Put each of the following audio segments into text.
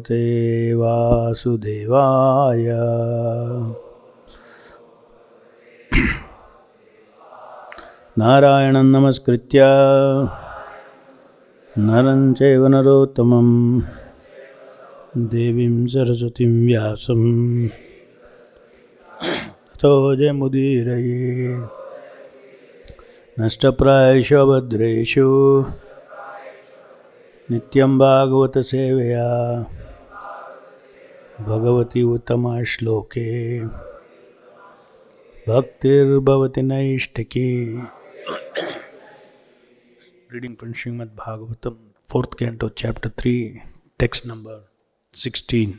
भगवते वासुदेवाय। नारायणं नमस्कृत्य। नरं चैव नरोत्तमं। देवीं सरस्वतीं व्यासं। ततो जयमुदीरये। नष्टप्रायेषु नित्यं भागवतसेवया। भगवती उत्तमश्लोके भक्तिर्भवती नैष्ठिकी। Reading from Srimad Bhagavatam fourth canto chapter three text number sixteen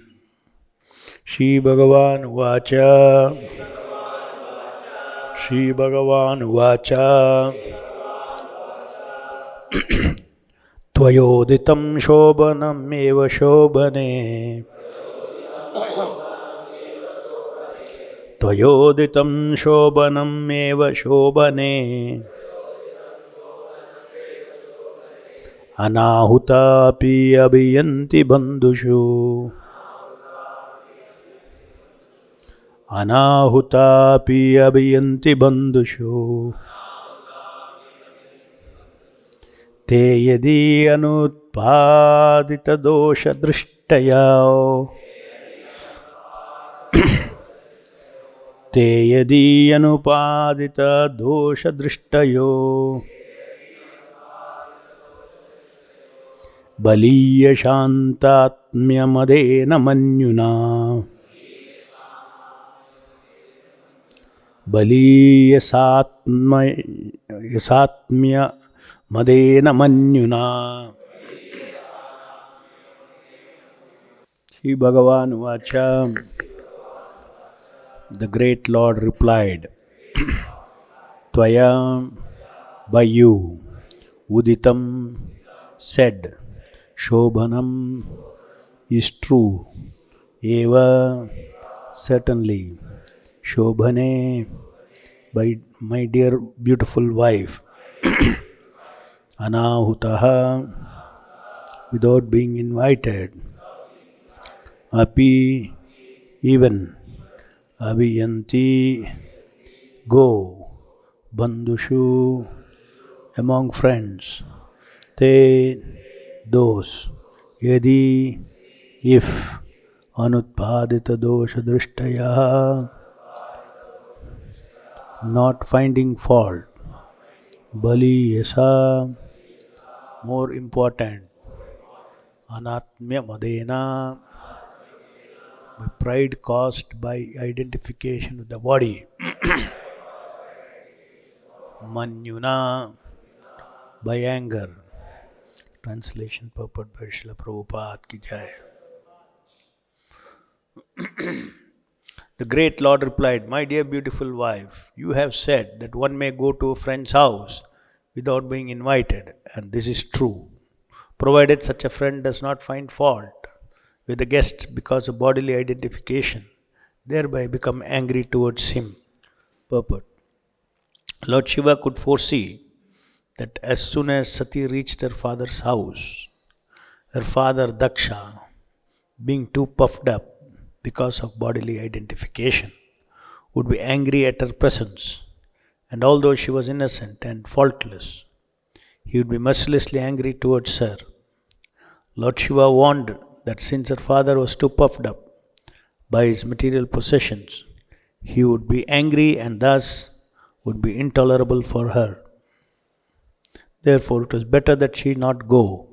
Shri भगवान उवाच श्री भगवान उवाच त्वयोदितं शोभनमेव शोभने त्वयोदितं शोभनमेव शोभने। अनाहुतापि अभियन्ति बन्धुषु। अनाहुतापि अभियन्ति बन्धुषु। ते यदि अनुत्पादितदोषदृष्टया ते यदि बलीयशान्तात्म्यमदेन मन्युना बलीयसात्म यसात्म्यमदेन मन्युना श्री भगवान वाचा The great Lord replied, Tvaya, by you, Uditam said, Shobhanam is true, Eva, certainly, Shobhane, by my dear beautiful wife, Anahutaha, without being invited, Api, even, Abhiyanti, go, Bandhushu, among friends, Te, those, Yadi, if, Anutpadita dosha drishtaya, not finding fault, Bali, yasa, more important, Anatmya madena, by pride caused by identification with the body. Manyuna by anger. Translation purport by Srila Prabhupada ki jai. the great Lord replied, My dear beautiful wife, you have said that one may go to a friend's house without being invited, and this is true, provided such a friend does not find fault with the guest because of bodily identification, thereby become angry towards him. Purport Lord Shiva could foresee that as soon as Sati reached her father's house, her father Daksha, being too puffed up because of bodily identification, would be angry at her presence, and although she was innocent and faultless, he would be mercilessly angry towards her. Lord Shiva warned that since her father was too puffed up by his material possessions, he would be angry and thus would be intolerable for her. Therefore, it was better that she not go.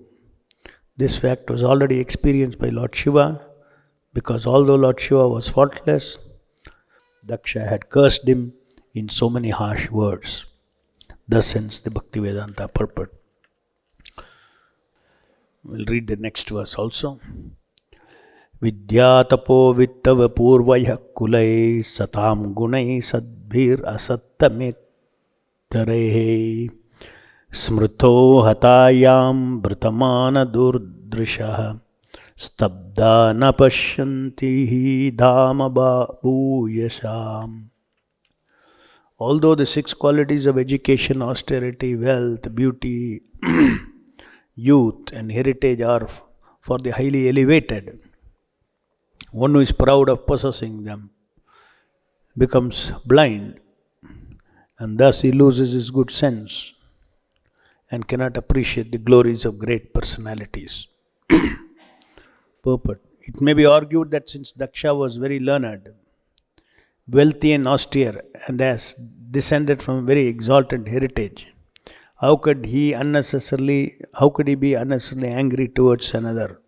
This fact was already experienced by Lord Shiva because although Lord Shiva was faultless, Daksha had cursed him in so many harsh words. Thus ends the Bhaktivedanta purport. We'll read the next verse also. विद्यातपो वित्तवपूर्वयः कुलैः सतां गुणैः सद्भिरसत्तमित्तरैः स्मृतो हतायां भृतमानदुर्दृशः स्तब्धा न पश्यन्ति हि धाम भूयसाम् Although the six qualities of education, austerity, wealth, beauty, youth, and heritage are for the highly elevated, One who is proud of possessing them becomes blind, and thus he loses his good sense and cannot appreciate the glories of great personalities. Purport. It may be argued that since Daksha was very learned, wealthy and austere, and has descended from a very exalted heritage, how could he unnecessarily how could he be unnecessarily angry towards another?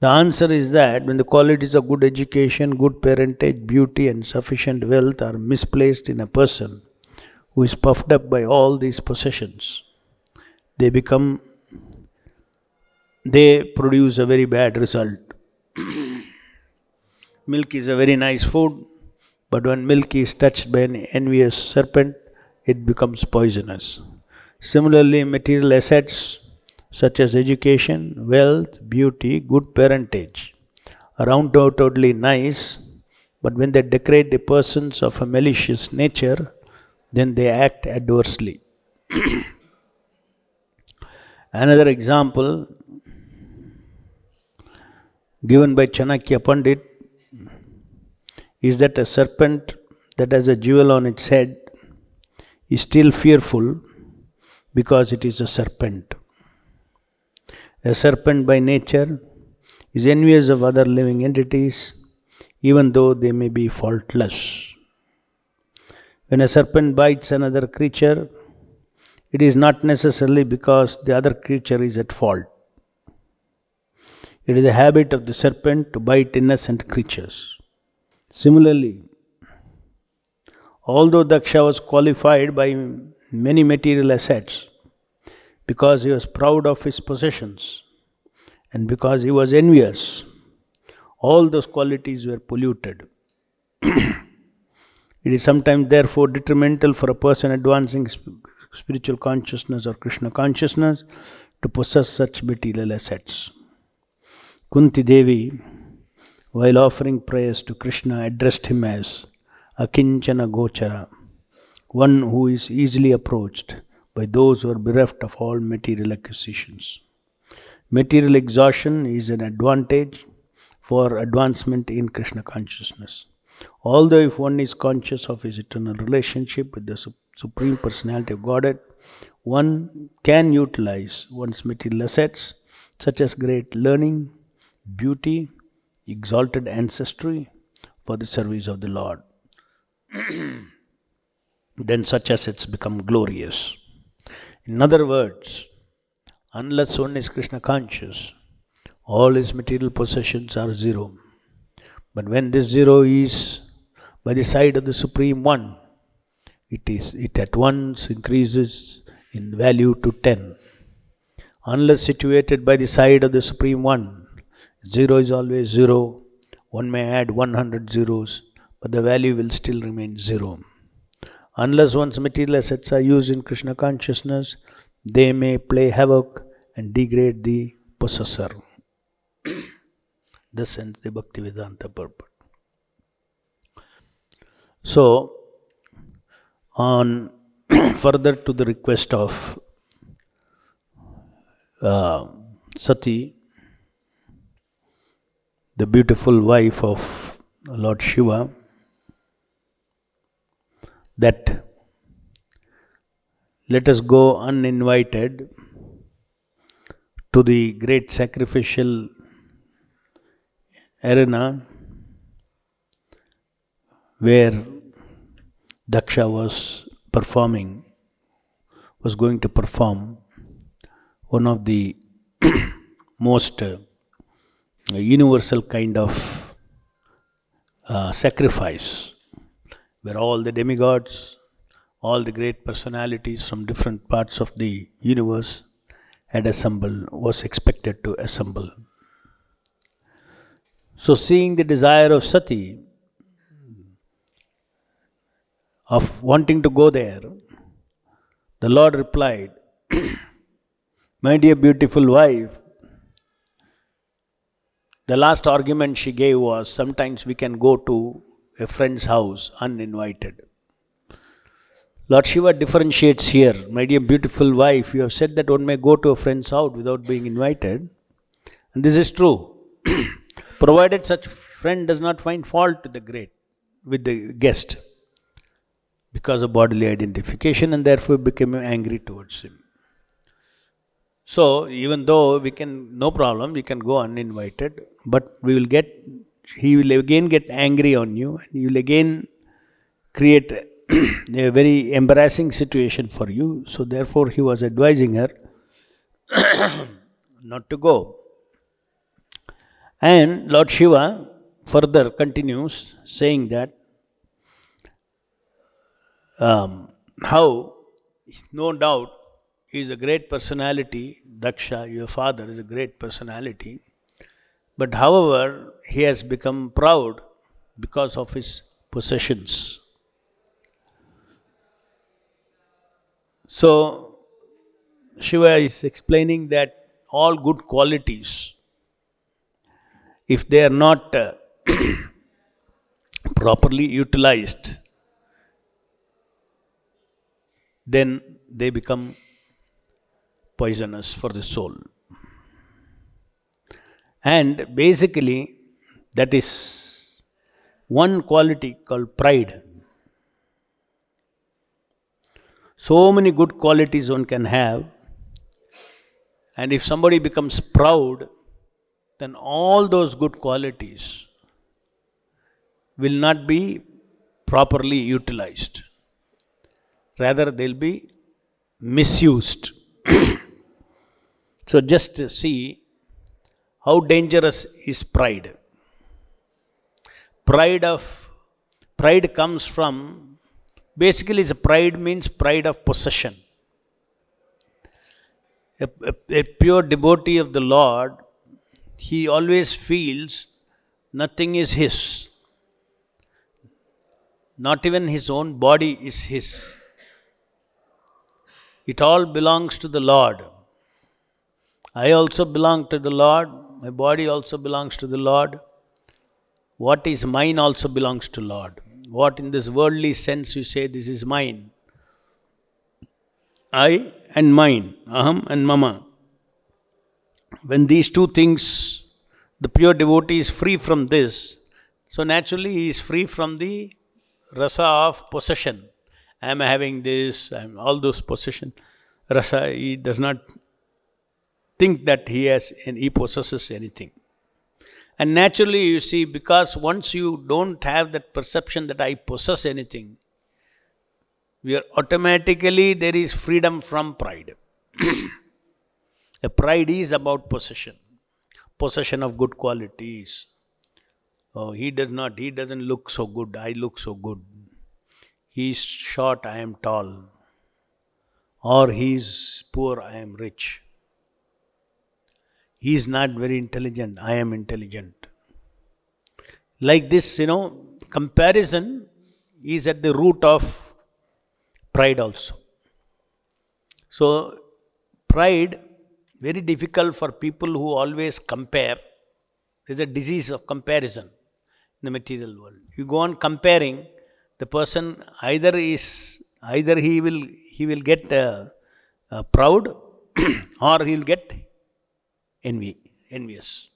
The answer is that when the qualities of good education, good parentage, beauty, and sufficient wealth are misplaced in a person who is puffed up by all these possessions, they become they produce a very bad result. milk is a very nice food, but when milk is touched by an envious serpent, it becomes poisonous. Similarly, material assets such as education, wealth, beauty, good parentage round are undoubtedly nice, but when they degrade the persons of a malicious nature, then they act adversely. Another example given by Chanakya Pandit is that a serpent that has a jewel on its head is still fearful because it is a serpent. A serpent by nature is envious of other living entities even though they may be faultless. When a serpent bites another creature, it is not necessarily because the other creature is at fault. It is a habit of the serpent to bite innocent creatures. Similarly, although Daksha was qualified by many material assets because he was proud of his possessions and because he was envious, all those qualities were polluted. it is sometimes, therefore, detrimental for a person advancing spiritual consciousness or Krishna consciousness to possess such material assets. Kunti Devi, while offering prayers to Krishna, addressed him as Akinchana Gochara, one who is easily approached by those who are bereft of all material acquisitions. Material exhaustion is an advantage for advancement in Krishna consciousness. Although, if one is conscious of his eternal relationship with the Supreme Personality of Godhead, one can utilize one's material assets such as great learning, beauty, exalted ancestry for the service of the Lord. then such assets become glorious. In other words, unless one is Krishna conscious, all his material possessions are zero. But when this zero is by the side of the Supreme One, it is it at once increases in value to ten. Unless situated by the side of the Supreme One, Zero is always zero. One may add 100 zeros, but the value will still remain zero. Unless one's material assets are used in Krishna consciousness, they may play havoc and degrade the possessor. This ends the Bhaktivedanta purport. So, on further to the request of uh, Sati, the beautiful wife of Lord Shiva, that let us go uninvited to the great sacrificial arena where Daksha was performing, was going to perform one of the most a universal kind of uh, sacrifice where all the demigods, all the great personalities from different parts of the universe had assembled, was expected to assemble. So, seeing the desire of Sati of wanting to go there, the Lord replied, My dear beautiful wife, the last argument she gave was sometimes we can go to a friend's house uninvited. Lord Shiva differentiates here. My dear beautiful wife, you have said that one may go to a friend's house without being invited. And this is true. provided such friend does not find fault with the great, with the guest, because of bodily identification and therefore become angry towards him. So even though we can, no problem, we can go uninvited, but we will get, he will again get angry on you and you will again create a very embarrassing situation for you. So therefore he was advising her not to go. And Lord Shiva further continues saying that um, how, no doubt, he is a great personality. Daksha, your father, is a great personality. But however, he has become proud because of his possessions. So, Shiva is explaining that all good qualities, if they are not uh, properly utilized, then they become poisonous for the soul. And basically, that is one quality called pride. So many good qualities one can have, and if somebody becomes proud, then all those good qualities will not be properly utilized. Rather, they'll be misused. so, just see how dangerous is pride. Pride of pride comes from basically, pride means pride of possession. A, a, a pure devotee of the Lord, he always feels nothing is his. Not even his own body is his. It all belongs to the Lord. I also belong to the Lord. My body also belongs to the Lord. What is mine also belongs to Lord. What in this worldly sense you say this is mine. I and mine, aham and mama. When these two things, the pure devotee is free from this, so naturally he is free from the rasa of possession. I am having this, I am all those possession. Rasa, he does not think that he has and he possesses anything. And naturally, you see, because once you don't have that perception that I possess anything, we are automatically there is freedom from pride. a pride is about possession, possession of good qualities. Oh, he does not, he doesn't look so good, I look so good. He is short, I am tall. Or he is poor, I am rich. He is not very intelligent, I am intelligent. Like this, you know, comparison is at the root of pride also. So, pride, very difficult for people who always compare. There's a disease of comparison in the material world. You go on comparing, the person either is either he will he will get uh, uh, proud or he will get envy envious.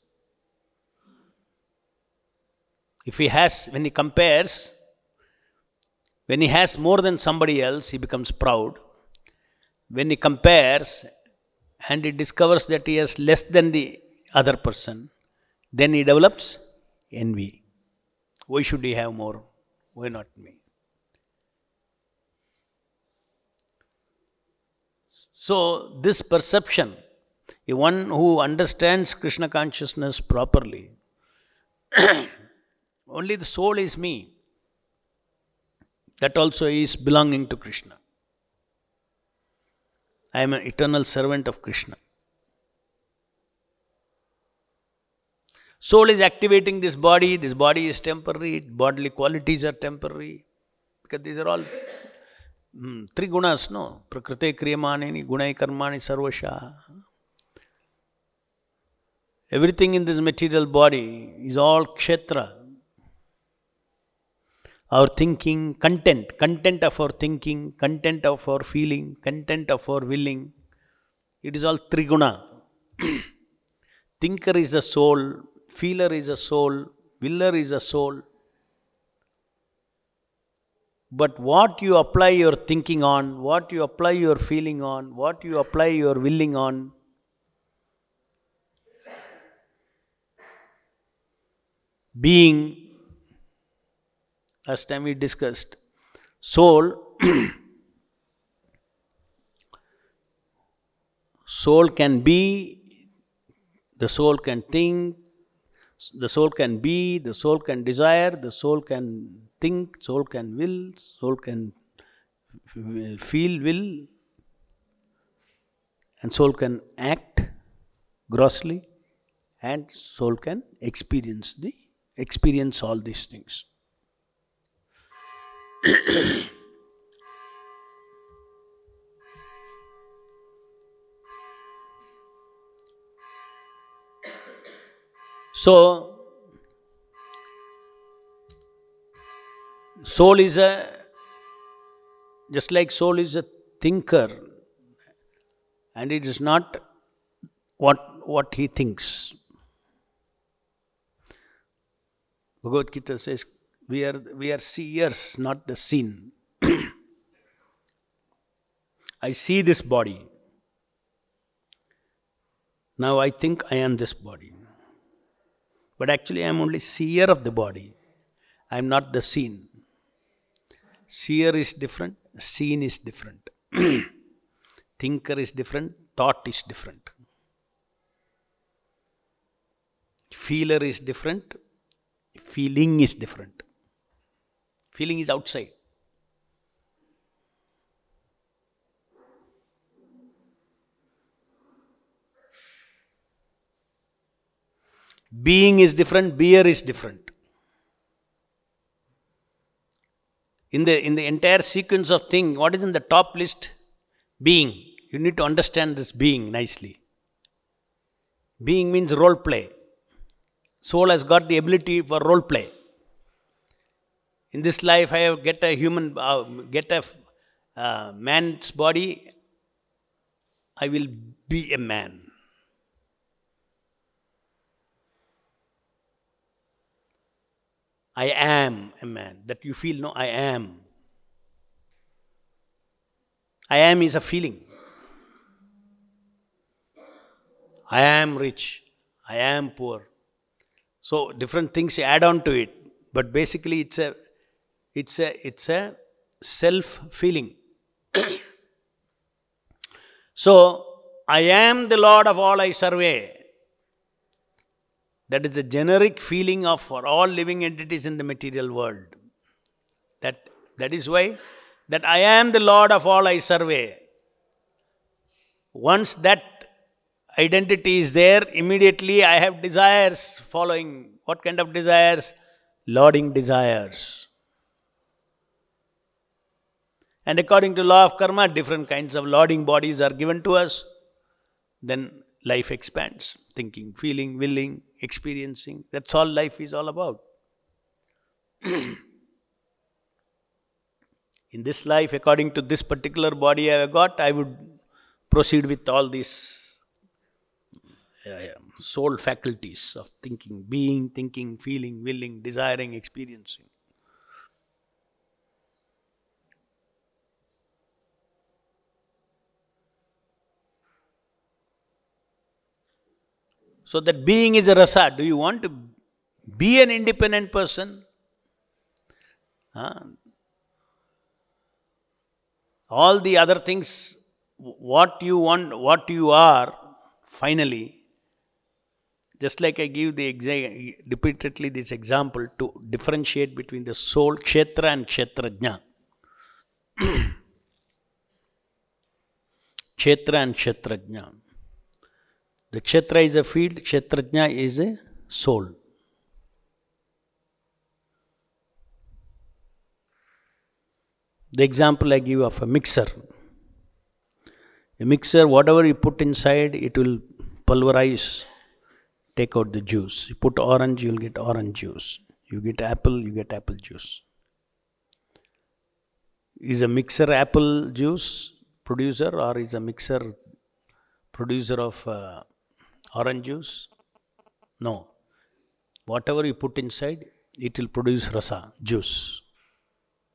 If he has when he compares when he has more than somebody else he becomes proud. When he compares and he discovers that he has less than the other person then he develops envy. Why should he have more? Why not me? So, this perception, one who understands Krishna consciousness properly, only the soul is me. That also is belonging to Krishna. I am an eternal servant of Krishna. Soul is activating this body, this body is temporary, bodily qualities are temporary. Because these are all hmm, three gunas, no? Prakrite kriyamani, gunai karmani sarvasha. Everything in this material body is all kshetra. Our thinking, content, content of our thinking, content of our feeling, content of our willing, it is all triguna. Thinker is a soul, feeler is a soul, willer is a soul. But what you apply your thinking on, what you apply your feeling on, what you apply your willing on, being, last time we discussed, soul, soul can be, the soul can think, the soul can be, the soul can desire, the soul can think, soul can will, soul can feel will, and soul can act grossly, and soul can experience the experience all these things. so, soul is a just like soul is a thinker and it is not what what he thinks Bhagavad Gita says, we are, we are seers, not the seen. I see this body. Now I think I am this body. But actually, I am only seer of the body. I am not the seen. Seer is different, seen is different. Thinker is different, thought is different. Feeler is different, feeling is different. Feeling is outside. Being is different, beer is different. In the, in the entire sequence of thing, what is in the top list? Being. You need to understand this being nicely. Being means role play. Soul has got the ability for role play. In this life, I have get a human, uh, get a uh, man's body. I will be a man. I am a man. That you feel, no, I am. I am is a feeling. I am rich. I am poor. So different things add on to it, but basically it's a it's a it's a self feeling. so I am the Lord of all I survey. That is a generic feeling of for all living entities in the material world. That that is why that I am the Lord of all I survey. Once that identity is there, immediately I have desires following. What kind of desires? Lording desires. And according to law of karma, different kinds of lording bodies are given to us. Then life expands. Thinking, feeling, willing, experiencing. That's all life is all about. In this life, according to this particular body I have got, I would proceed with all these Uh, soul faculties of thinking, being, thinking, feeling, willing, desiring, experiencing. So that being is a rasa. Do you want to be an independent person? Huh? All the other things, what you want, what you are, finally, just like I give the exa- repeatedly this example to differentiate between the soul, kshetra and kshetrajna. kshetra and kshetrajna. The kshetra is a field, kshetrajna is a soul. The example I give of a mixer. A mixer, whatever you put inside, it will pulverize take out the juice. You put orange, you'll get orange juice. You get apple, you get apple juice. Is a mixer apple juice producer or is a mixer producer of uh, orange juice? No. Whatever you put inside, it will produce rasa, juice.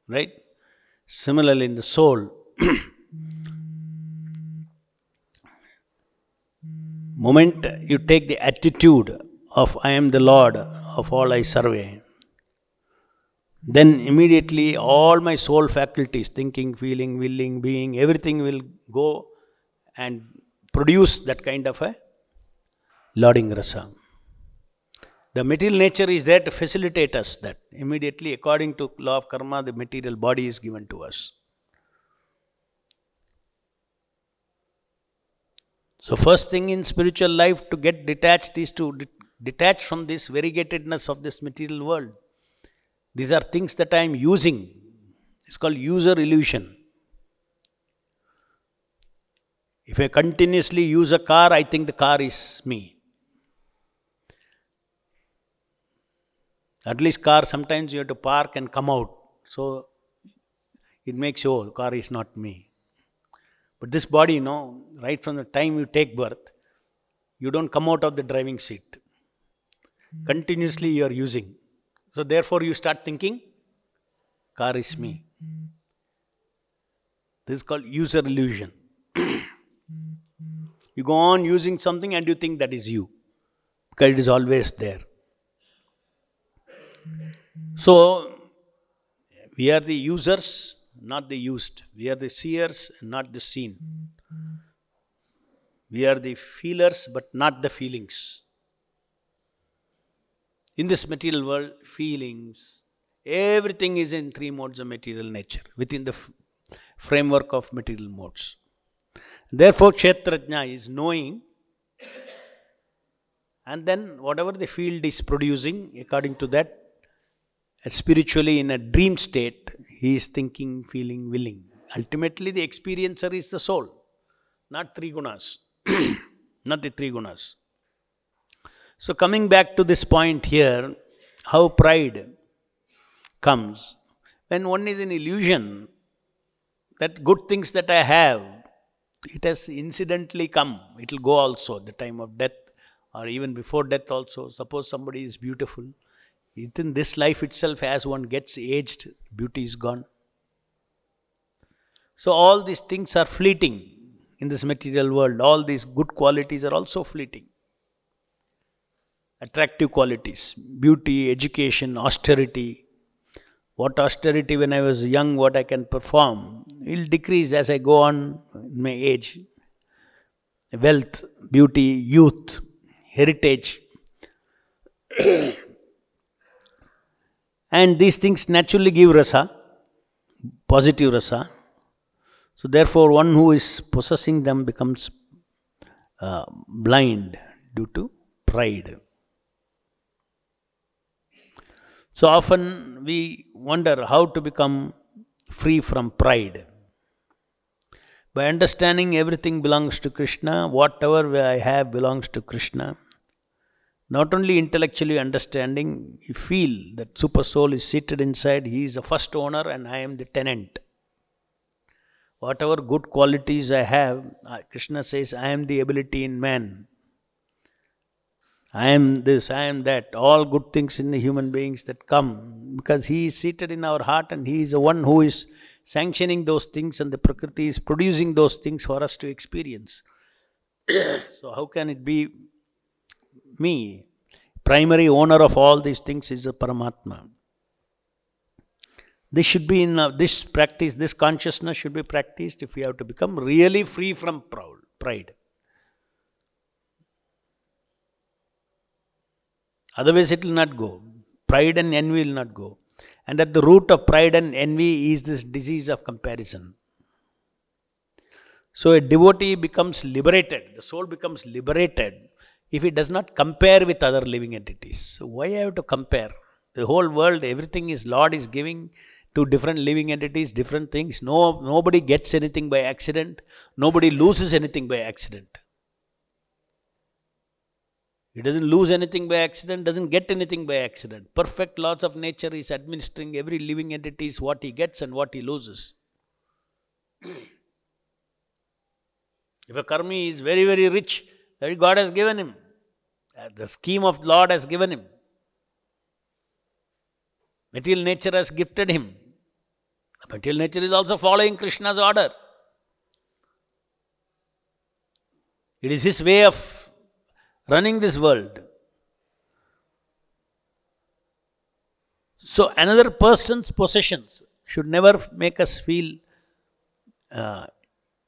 Right? Similarly, in the soul, moment you take the attitude of I am the Lord of all I survey, then immediately all my soul faculties, thinking, feeling, willing, being, everything will go and produce that kind of a Lording rasa. The material nature is there to facilitate us that immediately according to law of karma the material body is given to us. So first thing in spiritual life to get detached is to detach from this variegatedness of this material world. These are things that I am using. It's called user illusion. If I continuously use a car, I think the car is me. At least car, sometimes you have to park and come out. So it makes you, oh, car is not me. But this body, you know, right from the time you take birth, you don't come out of the driving seat. Continuously you are using. So therefore you start thinking, car is me. This is called user illusion. you go on using something and you think that is you. Because it is always there. So we are the users not the used. We are the seers, not the seen. We are the feelers, but not the feelings. In this material world, feelings, everything is in three modes of material nature, within the framework of material modes. Therefore, Kshetrajna is knowing, and then whatever the field is producing, according to that, spiritually in a dream state, he is thinking, feeling, willing. Ultimately, the experiencer is the soul, not three gunas, not the three gunas. So, coming back to this point here, how pride comes. When one is in illusion, that good things that I have, it has incidentally come. It will go also, the time of death, or even before death also. Suppose somebody is beautiful, within this life itself, as one gets aged, beauty is gone. So, all these things are fleeting in this material world. All these good qualities are also fleeting. Attractive qualities, beauty, education, austerity. What austerity when I was young, what I can perform, will decrease as I go on in my age. Wealth, beauty, youth, heritage. And these things naturally give rasa, positive rasa. So, therefore, one who is possessing them becomes uh, blind due to pride. So, often we wonder how to become free from pride. By understanding everything belongs to Krishna, whatever I have belongs to Krishna not only intellectually understanding, you feel that super soul is seated inside, he is the first owner and I am the tenant. Whatever good qualities I have, Krishna says, I am the ability in man. I am this, I am that, all good things in the human beings that come because he is seated in our heart and he is the one who is sanctioning those things and the Prakriti is producing those things for us to experience. so, how can it be me. Primary owner of all these things is the Paramatma. This should be in uh, this practice, this consciousness should be practiced if we have to become really free from proud, pride. Otherwise, it will not go. Pride and envy will not go. And at the root of pride and envy is this disease of comparison. So, a devotee becomes liberated, the soul becomes liberated if it does not compare with other living entities. So why I have to compare? The whole world, everything is Lord is giving to different living entities, different things. No, nobody gets anything by accident. Nobody loses anything by accident. He doesn't lose anything by accident, doesn't get anything by accident. Perfect laws of nature is administering every living entity is what he gets and what he loses. if a karmi is very, very rich, that God has given him. The scheme of Lord has given him. Material nature has gifted him. Material nature is also following Krishna's order. It is his way of running this world. So, another person's possessions should never make us feel uh,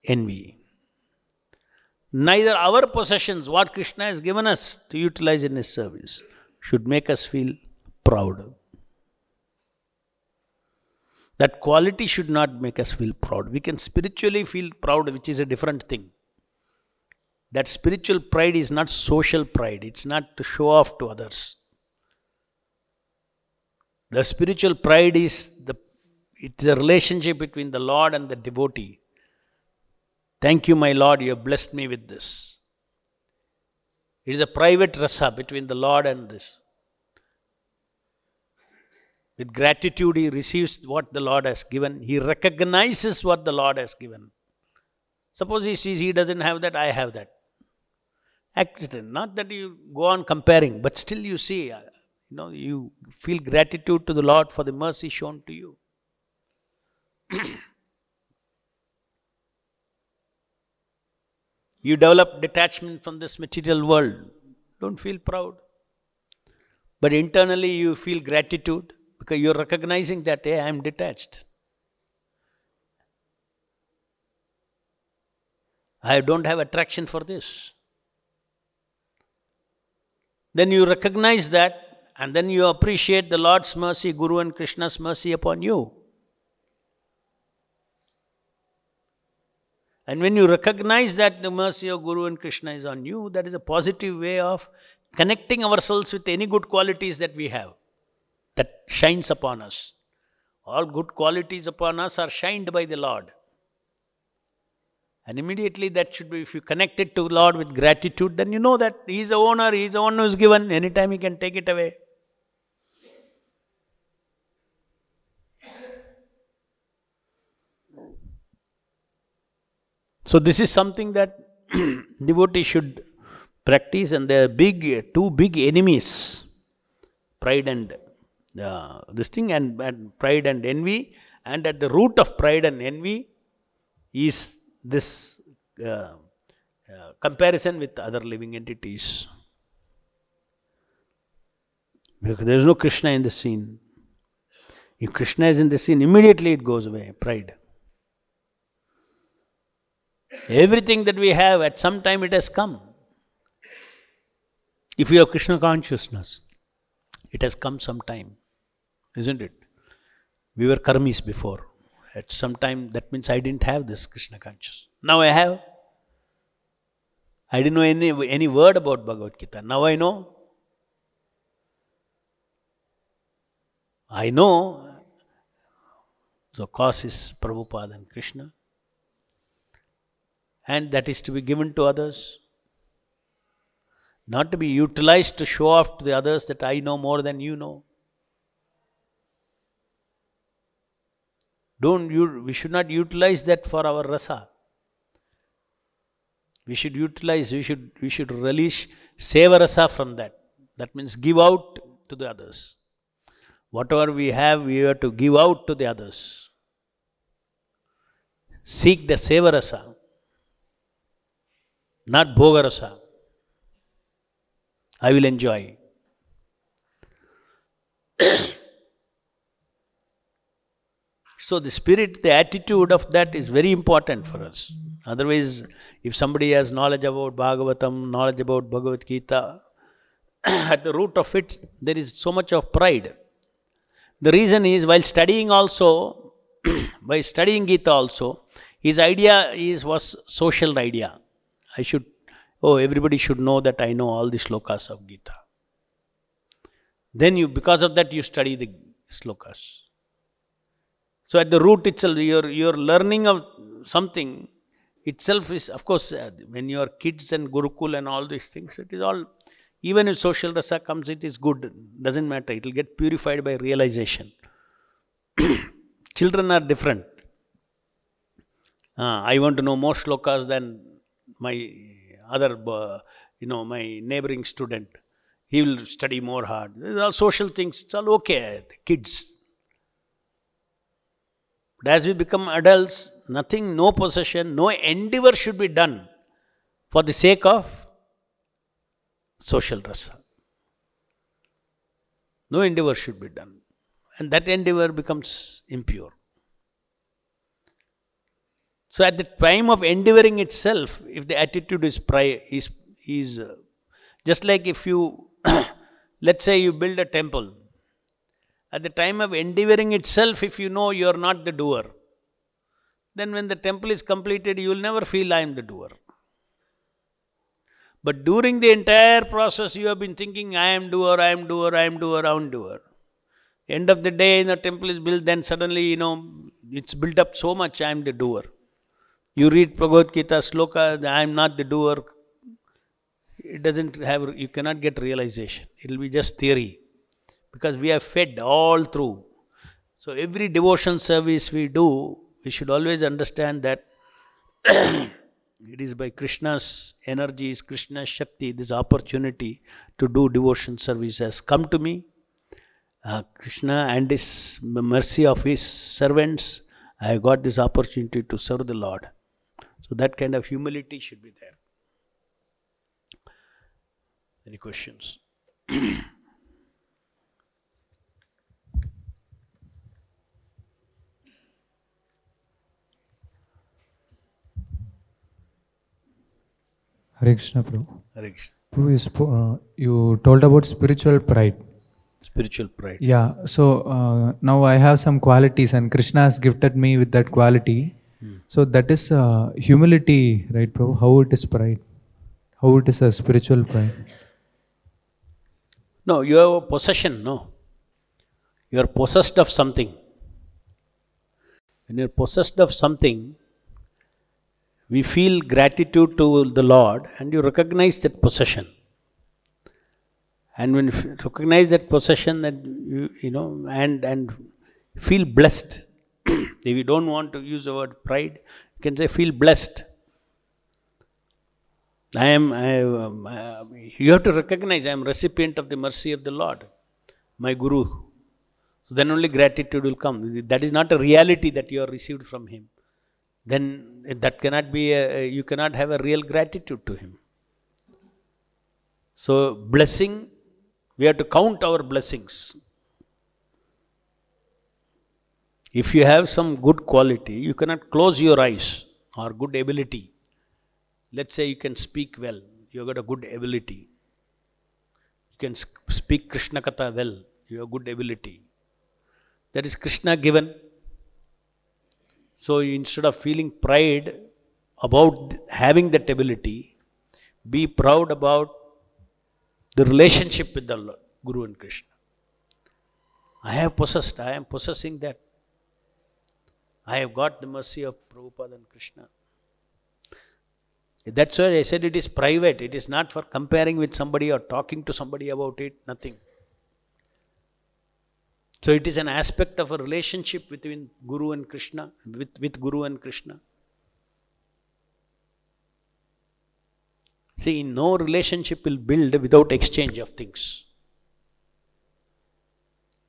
envy. Neither our possessions, what Krishna has given us to utilize in His service, should make us feel proud. That quality should not make us feel proud. We can spiritually feel proud, which is a different thing. That spiritual pride is not social pride, it's not to show off to others. The spiritual pride is the it's a relationship between the Lord and the devotee. Thank you, my Lord, you have blessed me with this. It is a private rasa between the Lord and this. With gratitude, he receives what the Lord has given. He recognizes what the Lord has given. Suppose he sees he doesn't have that, I have that. Accident. Not that you go on comparing, but still you see, uh, you know, you feel gratitude to the Lord for the mercy shown to you. you develop detachment from this material world. Don't feel proud. But internally you feel gratitude because you're recognizing that, hey, I'm detached. I don't have attraction for this. Then you recognize that and then you appreciate the Lord's mercy, Guru and Krishna's mercy upon you. And when you recognize that the mercy of Guru and Krishna is on you, that is a positive way of connecting ourselves with any good qualities that we have that shines upon us. All good qualities upon us are shined by the Lord. And immediately that should be, if you connect it to Lord with gratitude, then you know that He is the owner, He is the one who is given, anytime He can take it away. So this is something that devotee should practice, and there are big two big enemies: pride and uh, this thing, and, and pride and envy. And at the root of pride and envy is this uh, uh, comparison with other living entities. Because there is no Krishna in the scene. If Krishna is in the scene, immediately it goes away pride. Everything that we have, at some time it has come. If you have Krishna consciousness, it has come some time, isn't it? We were karmis before. At some time, that means I didn't have this Krishna consciousness. Now I have. I didn't know any, any word about Bhagavad Gita. Now I know. I know. So, cause is Prabhupada and Krishna and that is to be given to others. Not to be utilized to show off to the others that I know more than you know. Don't you, we should not utilize that for our rasa. We should utilize, we should, we should release seva rasa from that. That means give out to the others. Whatever we have, we have to give out to the others. Seek the seva rasa not Bhogarasa. I will enjoy. so the spirit, the attitude of that is very important for us. Otherwise, if somebody has knowledge about Bhagavatam, knowledge about Bhagavad Gita, at the root of it, there is so much of pride. The reason is while studying also, by studying Gita also, his idea is was social idea. I should, oh, everybody should know that I know all the slokas of Gita. Then you, because of that, you study the slokas. So at the root itself, your your learning of something itself is, of course, uh, when you are kids and Gurukul and all these things, it is all, even if social rasa comes, it is good. Doesn't matter. It will get purified by realization. Children are different. Uh, I want to know more slokas than my other, uh, you know, my neighboring student, he will study more hard. These are social things, it's all okay, the kids. But as we become adults, nothing, no possession, no endeavor should be done for the sake of social rasa. No endeavor should be done. And that endeavor becomes impure. So at the time of endeavoring itself, if the attitude is pri- is is uh, just like if you let's say you build a temple, at the time of endeavoring itself, if you know you are not the doer, then when the temple is completed, you will never feel I am the doer. But during the entire process, you have been thinking, I am doer, I am doer, I am doer, I am doer. End of the day, the temple is built, then suddenly, you know, it's built up so much, I am the doer. You read Bhagavad Gita sloka, I am not the doer. It doesn't have, you cannot get realization. It will be just theory. Because we are fed all through. So every devotion service we do, we should always understand that it is by Krishna's energy, energies, Krishna's Shakti, this opportunity to do devotion service has come to me. Uh, Krishna and His mercy of His servants, I got this opportunity to serve the Lord. So that kind of humility should be there. Any questions? Hare Krishna, Prabhu. Hare Krishna. Prabhu, uh, you told about spiritual pride. Spiritual pride. Yeah, so uh, now I have some qualities, and Krishna has gifted me with that quality. So that is uh, humility, right, Prabhu? How it is pride? How it is a spiritual pride? No, you have a possession, no. You are possessed of something. When you are possessed of something, we feel gratitude to the Lord and you recognize that possession. And when you recognize that possession, that you, you know, and, and feel blessed. if you don't want to use the word pride, you can say feel blessed. I am, I, um, uh, you have to recognize I am recipient of the mercy of the Lord, my Guru. So then only gratitude will come. That is not a reality that you have received from Him. Then that cannot be, a, you cannot have a real gratitude to Him. So, blessing, we have to count our blessings. If you have some good quality, you cannot close your eyes or good ability. Let's say you can speak well, you have got a good ability. You can speak Krishna Katha well, you have good ability. That is Krishna given. So instead of feeling pride about having that ability, be proud about the relationship with the Lord, Guru and Krishna. I have possessed, I am possessing that. I have got the mercy of Prabhupada and Krishna. That's why I said it is private. It is not for comparing with somebody or talking to somebody about it, nothing. So it is an aspect of a relationship between Guru and Krishna, with, with Guru and Krishna. See, no relationship will build without exchange of things.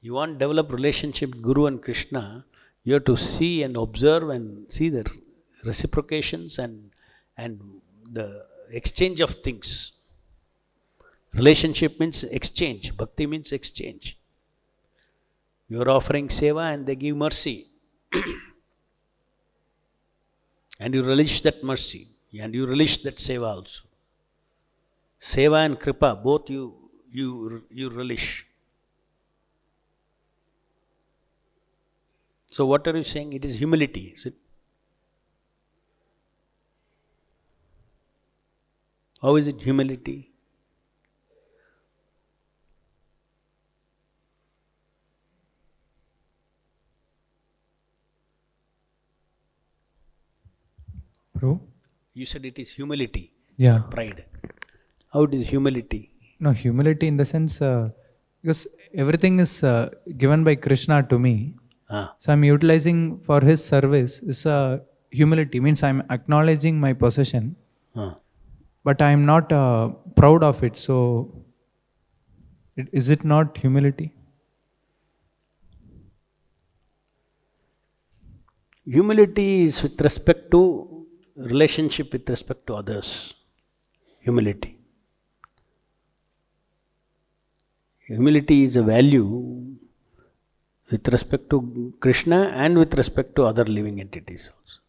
You want to develop relationship Guru and Krishna, you have to see and observe and see the reciprocations and and the exchange of things. Relationship means exchange. Bhakti means exchange. You are offering seva and they give mercy. and you relish that mercy. And you relish that seva also. Seva and kripa, both you you you relish. So what are you saying? It is humility. Is it? How is it humility? You said it is humility, Yeah. pride. How it is humility? No, humility in the sense, uh, because everything is uh, given by Krishna to me. Ah, So I'm utilizing for his service is uh, humility, means I'm acknowledging my possession, ah. but I'm not uh, proud of it. So it, is it not humility? Humility is with respect to relationship with respect to others. Humility. Humility is a value with respect to Krishna and with respect to other living entities also.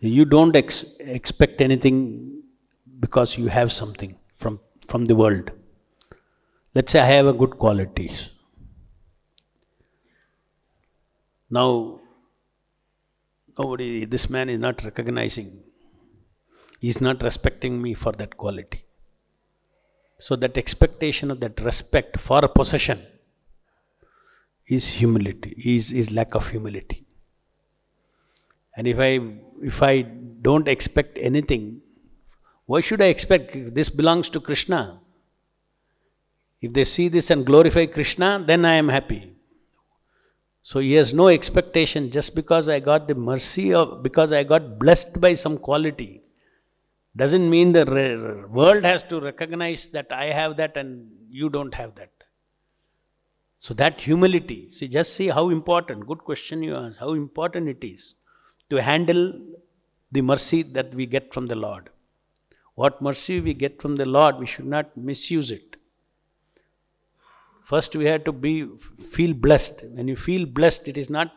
You don't ex- expect anything because you have something from, from the world. Let's say I have a good qualities. Now, nobody, this man is not recognizing, he is not respecting me for that quality. So, that expectation of that respect for a possession is humility, is, is lack of humility. And if I if I don't expect anything, why should I expect? This belongs to Krishna. If they see this and glorify Krishna, then I am happy. So he has no expectation just because I got the mercy of, because I got blessed by some quality. Doesn't mean the world has to recognize that I have that and you don't have that. So that humility, see, just see how important, good question you ask, how important it is to handle the mercy that we get from the Lord. What mercy we get from the Lord, we should not misuse it. First, we have to be feel blessed. When you feel blessed, it is not.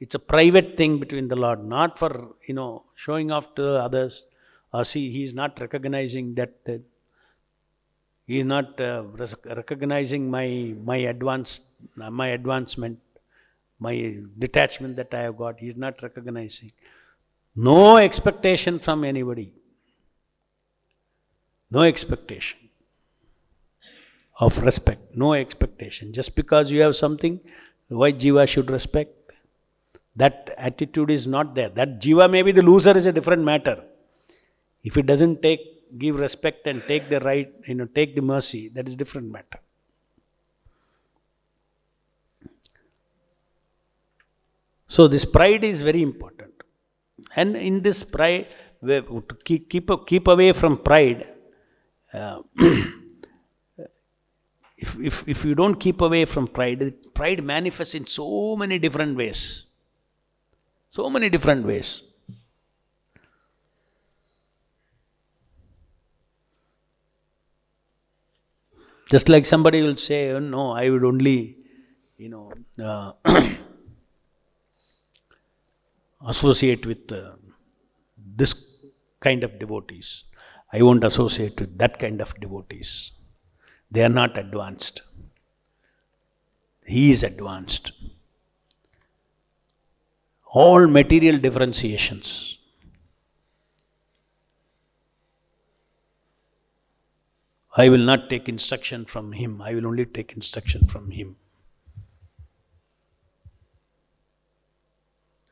It's a private thing between the Lord, not for you know showing off to others. Or see, He is not recognizing that. Uh, he is not uh, recognizing my my advance my advancement, my detachment that I have got. He is not recognizing. No expectation from anybody. No expectation of respect. No expectation. Just because you have something, why Jiva should respect? That attitude is not there. That Jiva may be the loser is a different matter. If it doesn't take, give respect and take the right, you know, take the mercy, that is different matter. So this pride is very important. And in this pride, keep, keep, keep away from pride, uh, if, if, if you don't keep away from pride, pride manifests in so many different ways. So many different ways. Just like somebody will say, oh, no, I would only, you know, uh, associate with uh, this kind of devotees. I won't associate with that kind of devotees. They are not advanced. He is advanced. All material differentiations. I will not take instruction from him, I will only take instruction from him.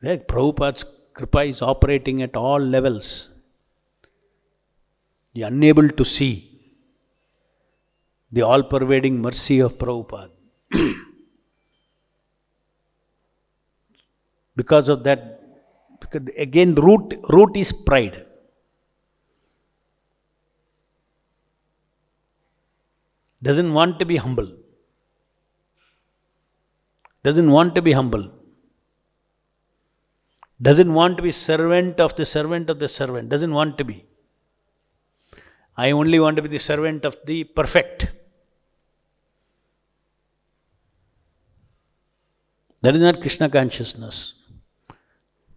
Like Prabhupada's Kripa is operating at all levels. You are unable to see the all pervading mercy of Prabhupada. because of that, because again, root, root is pride. Doesn't want to be humble. Doesn't want to be humble doesn't want to be servant of the servant of the servant, doesn't want to be. I only want to be the servant of the perfect. That is not Krishna consciousness.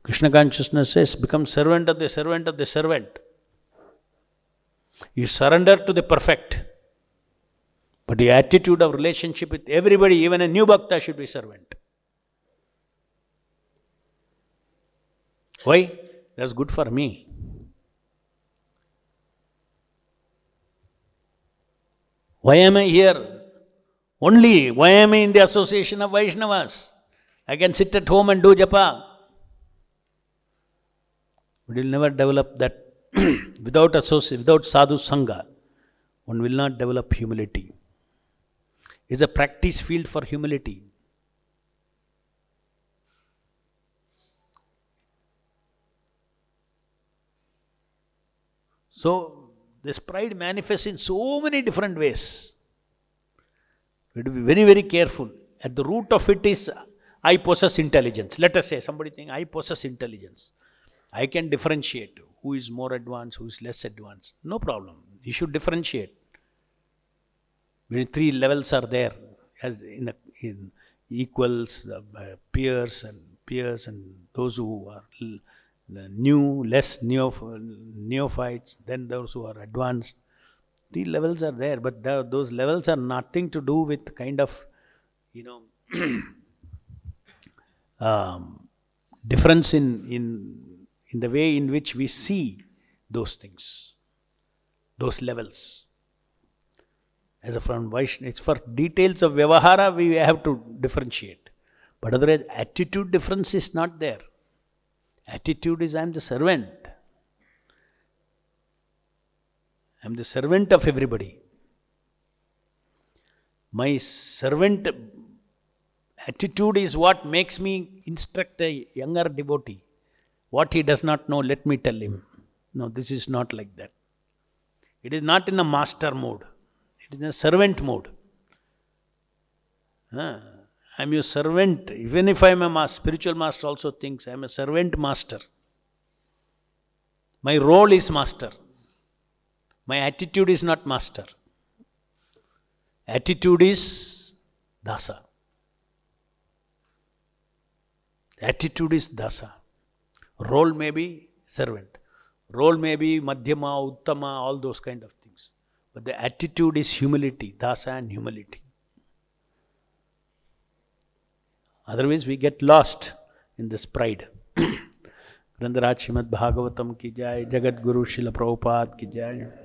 Krishna consciousness says, become servant of the servant of the servant. You surrender to the perfect. But the attitude of relationship with everybody, even a new bhakta, should be servant. Why? That's good for me. Why am I here? Only why am I in the association of Vaishnavas? I can sit at home and do japa. We will never develop that without association, without sadhu sangha. One will not develop humility. It's a practice field for humility. So This pride manifests in so many different ways. We have to be very, very careful. At the root of it is I possess intelligence. Let us say somebody think I possess intelligence. I can differentiate who is more advanced, who is less advanced. No problem. You should differentiate. When three levels are there, as in, a, in equals, uh, peers, and peers, and those who are new, less neoph- neophytes, then those who are advanced. The levels are there, but the, those levels are nothing to do with kind of, you know, um, difference in, in, in the way in which we see those things, those levels. As a from Vaishnava, it's for details of Vyavahara, we have to differentiate. But otherwise, attitude difference is not there. Attitude is I am the servant. I am the servant of everybody. My servant attitude is what makes me instruct a younger devotee. What he does not know, let me tell him. No, this is not like that. It is not in a master mode, it is in a servant mode. Ah, I am your servant. Even if I am a master, spiritual master also thinks I am a servant master. My role is master. My attitude is not master. Attitude is dasa. Attitude is dasa. Role may be servant. Role may be madhyama, uttama, all those kind of things. But the attitude is humility, dasa and humility. Otherwise, we get lost in this pride. ग्रंथराज Shrimad Bhagavatam की जय जगत गुरु शिल प्रभुपाद की जय